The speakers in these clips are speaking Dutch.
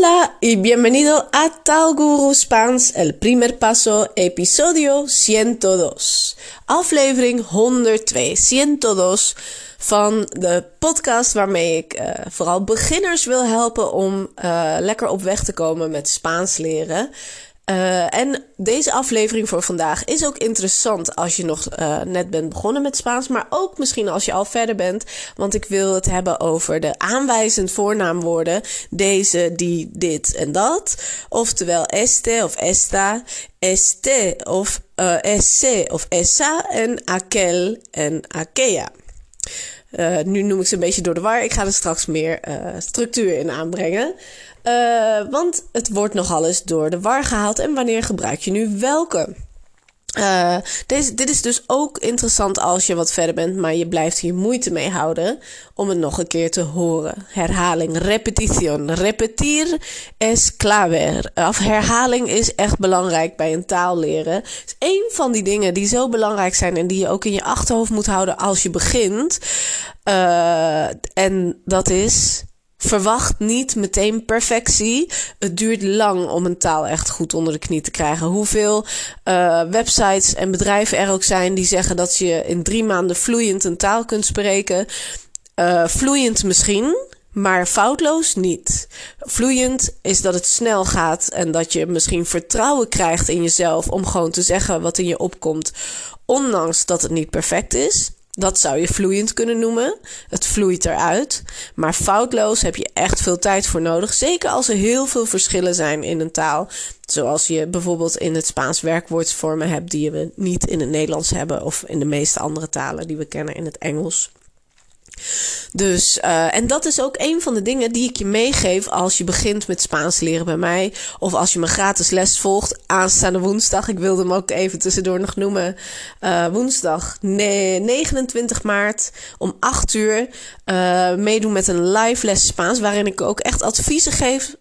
Hola y bienvenido a Tal Guru Spaans, el primer paso, episodio 102. Aflevering 102, 102 van de podcast waarmee ik uh, vooral beginners wil helpen om uh, lekker op weg te komen met Spaans leren. Uh, en deze aflevering voor vandaag is ook interessant als je nog uh, net bent begonnen met Spaans, maar ook misschien als je al verder bent, want ik wil het hebben over de aanwijzend voornaamwoorden, deze, die, dit en dat, oftewel este of esta, este of uh, of essa en aquel en aquella. Nu noem ik ze een beetje door de war. Ik ga er straks meer structuur in aanbrengen. Uh, want het wordt nogal eens door de war gehaald. En wanneer gebruik je nu welke? Uh, deze, dit is dus ook interessant als je wat verder bent, maar je blijft hier moeite mee houden om het nog een keer te horen. Herhaling, repetition. Repetir es clave. Of herhaling is echt belangrijk bij een taal leren. Het is één van die dingen die zo belangrijk zijn en die je ook in je achterhoofd moet houden als je begint. Uh, en dat is Verwacht niet meteen perfectie. Het duurt lang om een taal echt goed onder de knie te krijgen. Hoeveel uh, websites en bedrijven er ook zijn die zeggen dat je in drie maanden vloeiend een taal kunt spreken. Uh, vloeiend misschien, maar foutloos niet. Vloeiend is dat het snel gaat en dat je misschien vertrouwen krijgt in jezelf om gewoon te zeggen wat in je opkomt, ondanks dat het niet perfect is. Dat zou je vloeiend kunnen noemen. Het vloeit eruit. Maar foutloos heb je echt veel tijd voor nodig. Zeker als er heel veel verschillen zijn in een taal. Zoals je bijvoorbeeld in het Spaans werkwoordsvormen hebt die we niet in het Nederlands hebben. Of in de meeste andere talen die we kennen in het Engels. Dus, uh, en dat is ook een van de dingen die ik je meegeef als je begint met Spaans leren bij mij. Of als je mijn gratis les volgt aanstaande woensdag. Ik wilde hem ook even tussendoor nog noemen. Uh, woensdag nee, 29 maart om 8 uur. Uh, meedoen met een live les Spaans. Waarin ik ook echt adviezen geef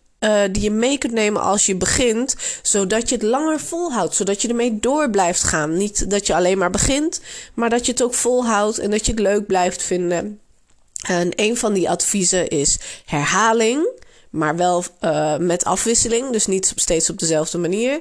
die je mee kunt nemen als je begint, zodat je het langer volhoudt, zodat je ermee door blijft gaan. Niet dat je alleen maar begint, maar dat je het ook volhoudt en dat je het leuk blijft vinden. En een van die adviezen is herhaling, maar wel uh, met afwisseling, dus niet steeds op dezelfde manier.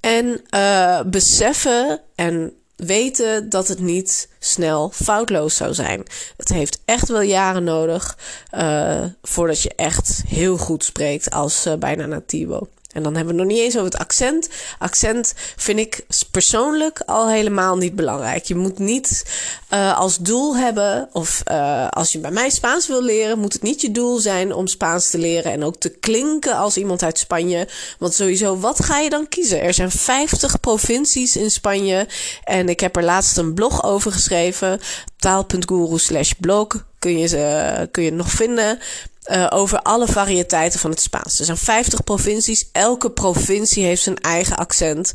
En uh, beseffen en weten dat het niet snel foutloos zou zijn. Het heeft echt wel jaren nodig uh, voordat je echt heel goed spreekt als bijna nativo. En dan hebben we nog niet eens over het accent. Accent vind ik persoonlijk al helemaal niet belangrijk. Je moet niet uh, als doel hebben, of uh, als je bij mij Spaans wil leren, moet het niet je doel zijn om Spaans te leren en ook te klinken als iemand uit Spanje. Want sowieso, wat ga je dan kiezen? Er zijn 50 provincies in Spanje en ik heb er laatst een blog over geschreven. Taal.guru slash blog kun je, ze, kun je nog vinden. Uh, over alle variëteiten van het Spaans. Er zijn 50 provincies. Elke provincie heeft zijn eigen accent.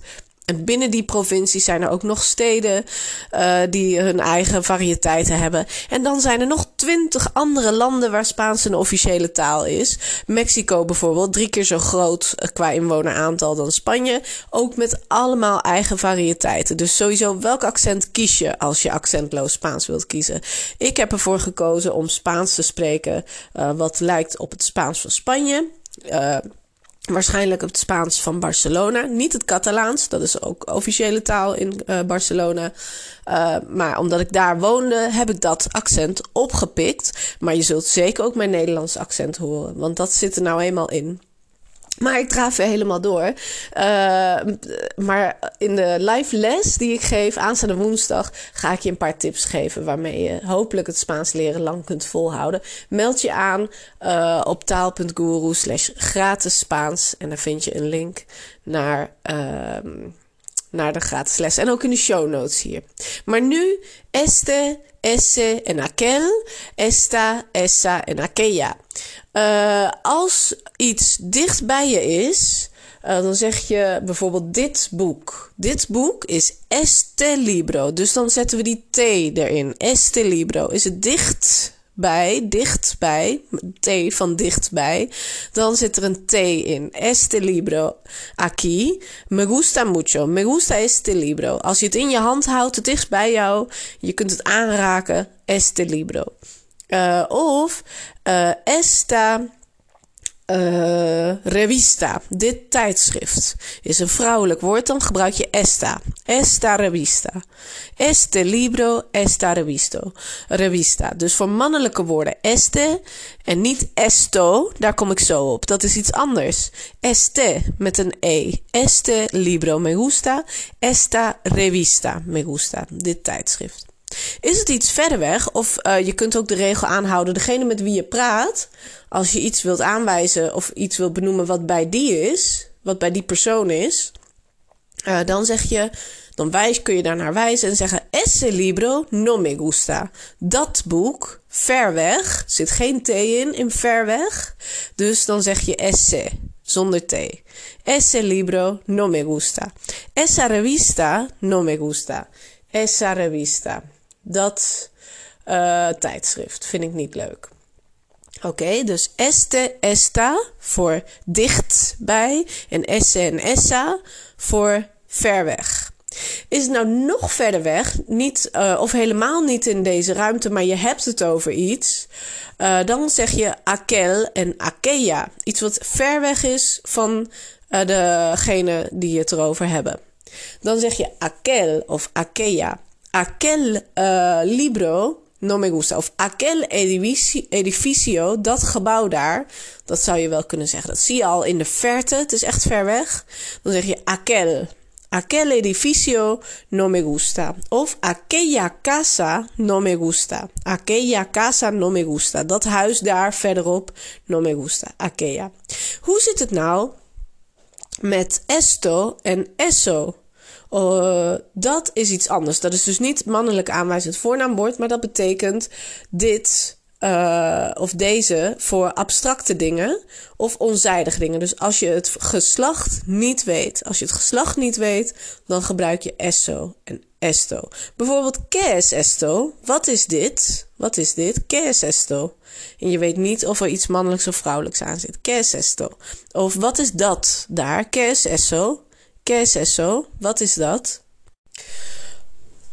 En binnen die provincies zijn er ook nog steden uh, die hun eigen variëteiten hebben. En dan zijn er nog twintig andere landen waar Spaans een officiële taal is. Mexico bijvoorbeeld, drie keer zo groot qua inwoneraantal dan Spanje. Ook met allemaal eigen variëteiten. Dus sowieso, welk accent kies je als je accentloos Spaans wilt kiezen? Ik heb ervoor gekozen om Spaans te spreken uh, wat lijkt op het Spaans van Spanje. Uh, Waarschijnlijk het Spaans van Barcelona. Niet het Catalaans, dat is ook officiële taal in uh, Barcelona. Uh, maar omdat ik daar woonde, heb ik dat accent opgepikt. Maar je zult zeker ook mijn Nederlandse accent horen, want dat zit er nou eenmaal in. Maar ik draaf weer helemaal door. Uh, maar in de live les die ik geef aanstaande woensdag ga ik je een paar tips geven waarmee je hopelijk het Spaans leren lang kunt volhouden. Meld je aan uh, op taal.guru slash gratis Spaans en daar vind je een link naar, uh, naar de gratis les. En ook in de show notes hier. Maar nu este, esse en aquel, esta, essa en aquella. Uh, als iets dicht bij je is, uh, dan zeg je bijvoorbeeld dit boek. Dit boek is este libro. Dus dan zetten we die T erin. Este libro. Is het dicht bij, dichtbij, T van dichtbij, dan zit er een T in. Este libro aquí. Me gusta mucho. Me gusta este libro. Als je het in je hand houdt, het bij jou, je kunt het aanraken. Este libro. Uh, of uh, esta uh, revista, dit tijdschrift, is een vrouwelijk woord, dan gebruik je esta. Esta revista. Este libro, esta revisto. Revista. Dus voor mannelijke woorden este en niet esto, daar kom ik zo op. Dat is iets anders. Este met een e. Este libro me gusta. Esta revista me gusta. Dit tijdschrift. Is het iets verder weg? Of uh, je kunt ook de regel aanhouden: degene met wie je praat, als je iets wilt aanwijzen of iets wilt benoemen wat bij die is, wat bij die persoon is, uh, dan zeg je, dan wijs, kun je daar naar wijzen en zeggen: Ese libro no me gusta. Dat boek, ver weg, zit geen T in, in ver weg. Dus dan zeg je esse, zonder T. Ese libro no me gusta. Esa revista no me gusta. Esa revista dat uh, tijdschrift. Vind ik niet leuk. Oké, dus este, esta voor dichtbij en esse en essa voor ver weg. Is het nou nog verder weg, niet, uh, of helemaal niet in deze ruimte, maar je hebt het over iets, uh, dan zeg je aquel en aquella. Iets wat ver weg is van uh, degene die het erover hebben. Dan zeg je aquel of aquella aquel uh, libro no me gusta. Of aquel edificio, edificio, dat gebouw daar. Dat zou je wel kunnen zeggen. Dat zie je al in de verte. Het is echt ver weg. Dan zeg je aquel. Aquel edificio no me gusta. Of aquella casa no me gusta. Aquella casa no me gusta. Dat huis daar verderop no me gusta. Aquella. Hoe zit het nou met esto en eso? Uh, dat is iets anders. Dat is dus niet mannelijk aanwijzend voornaamwoord, maar dat betekent dit uh, of deze voor abstracte dingen of onzijdige dingen. Dus als je het geslacht niet weet, als je het geslacht niet weet, dan gebruik je esso en esto. Bijvoorbeeld, ¿qué es esto? Wat is dit? Wat is dit? ¿Qué es esto? En je weet niet of er iets mannelijks of vrouwelijks aan zit. ¿Qué es esto? Of wat is dat daar? ¿Qué es eso? ¿Qué es eso? Wat is dat?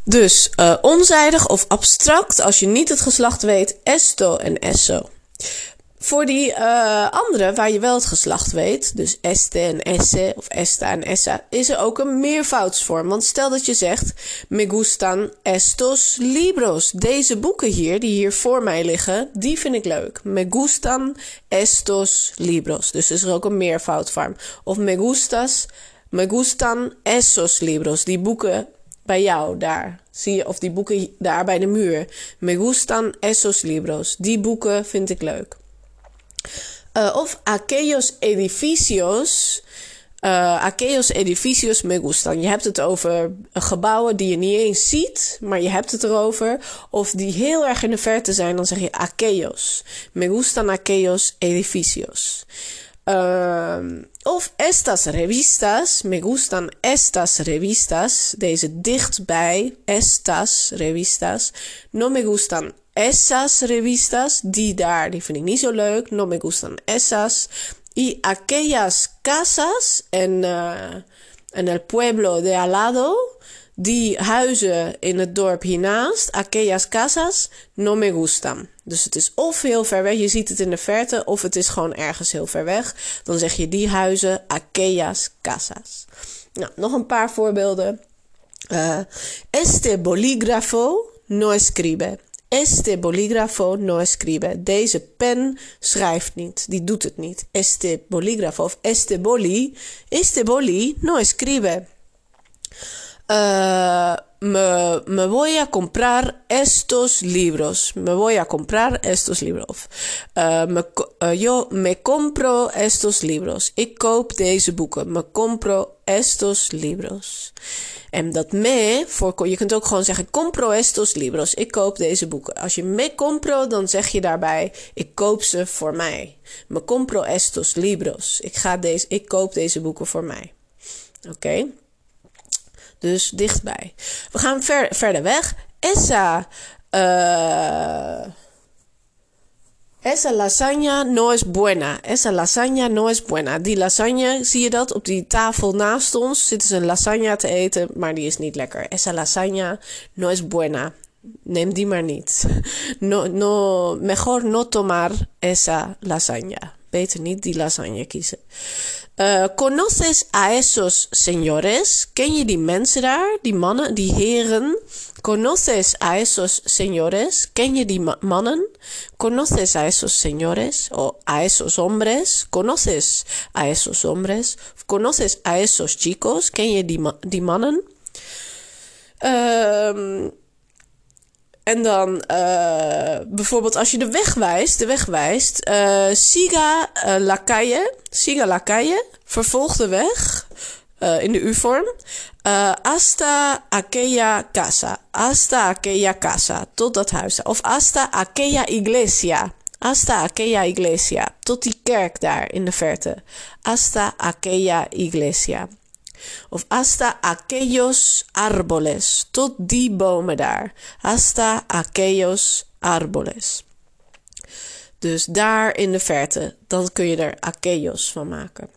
Dus uh, onzijdig of abstract, als je niet het geslacht weet, esto en eso. Voor die uh, andere, waar je wel het geslacht weet, dus este en esse of esta en essa, is er ook een meervoudsvorm. Want stel dat je zegt, me gustan estos libros. Deze boeken hier, die hier voor mij liggen, die vind ik leuk. Me gustan estos libros. Dus is er ook een meervoudvorm. Of me gustas Me gustan esos libros. Die boeken bij jou daar. Zie je? Of die boeken daar bij de muur. Me gustan esos libros. Die boeken vind ik leuk. Uh, of aquellos edificios. Uh, aquellos edificios me gustan. Je hebt het over gebouwen die je niet eens ziet, maar je hebt het erover. Of die heel erg in de verte zijn, dan zeg je aquellos. Me gustan aquellos edificios. Of estas revistas, me gustan estas revistas, deze dichtbij, estas revistas. No me gustan esas revistas, die daar, die vind ik niet zo leuk. No me gustan esas. Y aquellas casas en, uh, en el pueblo de al lado die huizen in het dorp hiernaast, aquellas casas, no me gustan. Dus het is of heel ver weg, je ziet het in de verte, of het is gewoon ergens heel ver weg. Dan zeg je die huizen, aquellas casas. Nou, nog een paar voorbeelden. Uh, este bolígrafo no escribe. Este bolígrafo no escribe. Deze pen schrijft niet. Die doet het niet. Este bolígrafo of este boli. Este boli no escribe. Uh, me, me, voy a comprar estos libros. Me voy a comprar estos libros. Uh, me, uh, yo me compro estos libros. Ik koop deze boeken. Me compro estos libros. En dat me, voor, je kunt ook gewoon zeggen: compro estos libros. Ik koop deze boeken. Als je me compro, dan zeg je daarbij: ik koop ze voor mij. Me compro estos libros. Ik, ga deze, ik koop deze boeken voor mij. Oké. Okay? Dus dichtbij. We gaan ver, verder weg. Esa. Uh, esa lasaña no es buena. Esa lasaña no es buena. Die lasagne, zie je dat? Op die tafel naast ons zitten ze een lasagne te eten, maar die is niet lekker. Esa lasaña no es buena. Neem die maar niet. No, no, mejor no tomar esa lasaña. Beter niet die lasagne kiezen. Uh, conoces a esos señores? Ken je die mensen daar? Die mannen, die heren? Conoces a esos señores? Ken je die mannen? Conoces a esos señores? O a esos hombres? Conoces a esos hombres? Conoces a esos chicos? Ken je die, mannen? Um, en dan uh, bijvoorbeeld als je de weg wijst, de weg wijst, uh, siga uh, la calle, siga la calle, vervolg de weg in de U-vorm, hasta aquella casa, hasta aquella casa, tot dat huis, of hasta aquella iglesia, hasta aquella iglesia, tot die kerk daar in de verte, hasta aquella iglesia. Of hasta aquellos árboles. Tot die bomen daar. Hasta aquellos árboles. Dus daar in de verte. Dan kun je er aquellos van maken.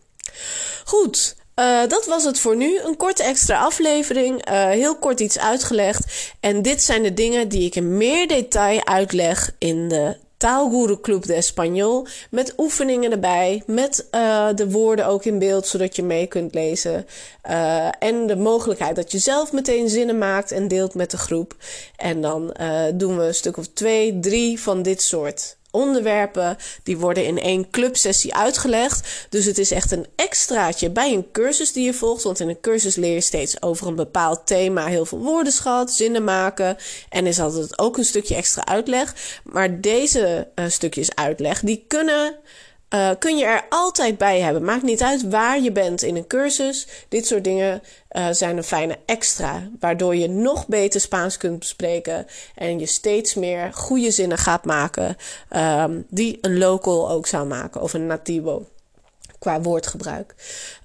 Goed. Uh, dat was het voor nu. Een korte extra aflevering. Uh, heel kort iets uitgelegd. En dit zijn de dingen die ik in meer detail uitleg in de Taalguru Club de Español. Met oefeningen erbij. Met uh, de woorden ook in beeld, zodat je mee kunt lezen. Uh, en de mogelijkheid dat je zelf meteen zinnen maakt en deelt met de groep. En dan uh, doen we een stuk of twee, drie van dit soort onderwerpen die worden in één clubsessie uitgelegd. Dus het is echt een extraatje bij een cursus die je volgt. Want in een cursus leer je steeds over een bepaald thema heel veel woordenschat, zinnen maken. En is altijd ook een stukje extra uitleg. Maar deze uh, stukjes uitleg, die kunnen uh, kun je er altijd bij hebben. Maakt niet uit waar je bent in een cursus. Dit soort dingen uh, zijn een fijne extra. Waardoor je nog beter Spaans kunt bespreken. En je steeds meer goede zinnen gaat maken. Um, die een local ook zou maken. Of een nativo qua woordgebruik.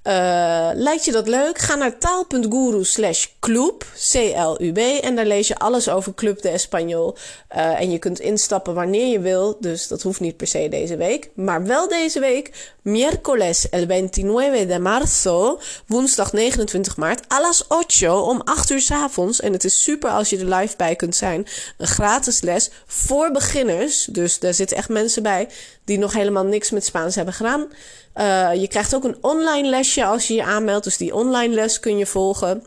Uh, lijkt je dat leuk? Ga naar taal.guru slash club, C-L-U-B. En daar lees je alles over Club de Español. Uh, en je kunt instappen wanneer je wil. Dus dat hoeft niet per se deze week. Maar wel deze week. Miércoles el 29 de marzo. Woensdag 29 maart. A las 8 om 8 uur s avonds. En het is super als je er live bij kunt zijn. Een gratis les voor beginners. Dus daar zitten echt mensen bij die nog helemaal niks met Spaans hebben gedaan. Uh, je krijgt ook een online lesje als je je aanmeldt. Dus die online les kun je volgen.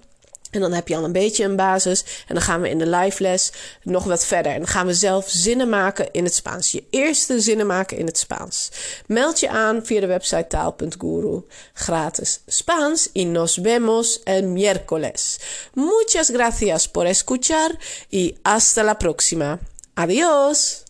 En dan heb je al een beetje een basis. En dan gaan we in de live les nog wat verder. En dan gaan we zelf zinnen maken in het Spaans. Je eerste zinnen maken in het Spaans. Meld je aan via de website taal.guru. Gratis Spaans. Y nos vemos el miércoles. Muchas gracias por escuchar. Y hasta la próxima. Adiós.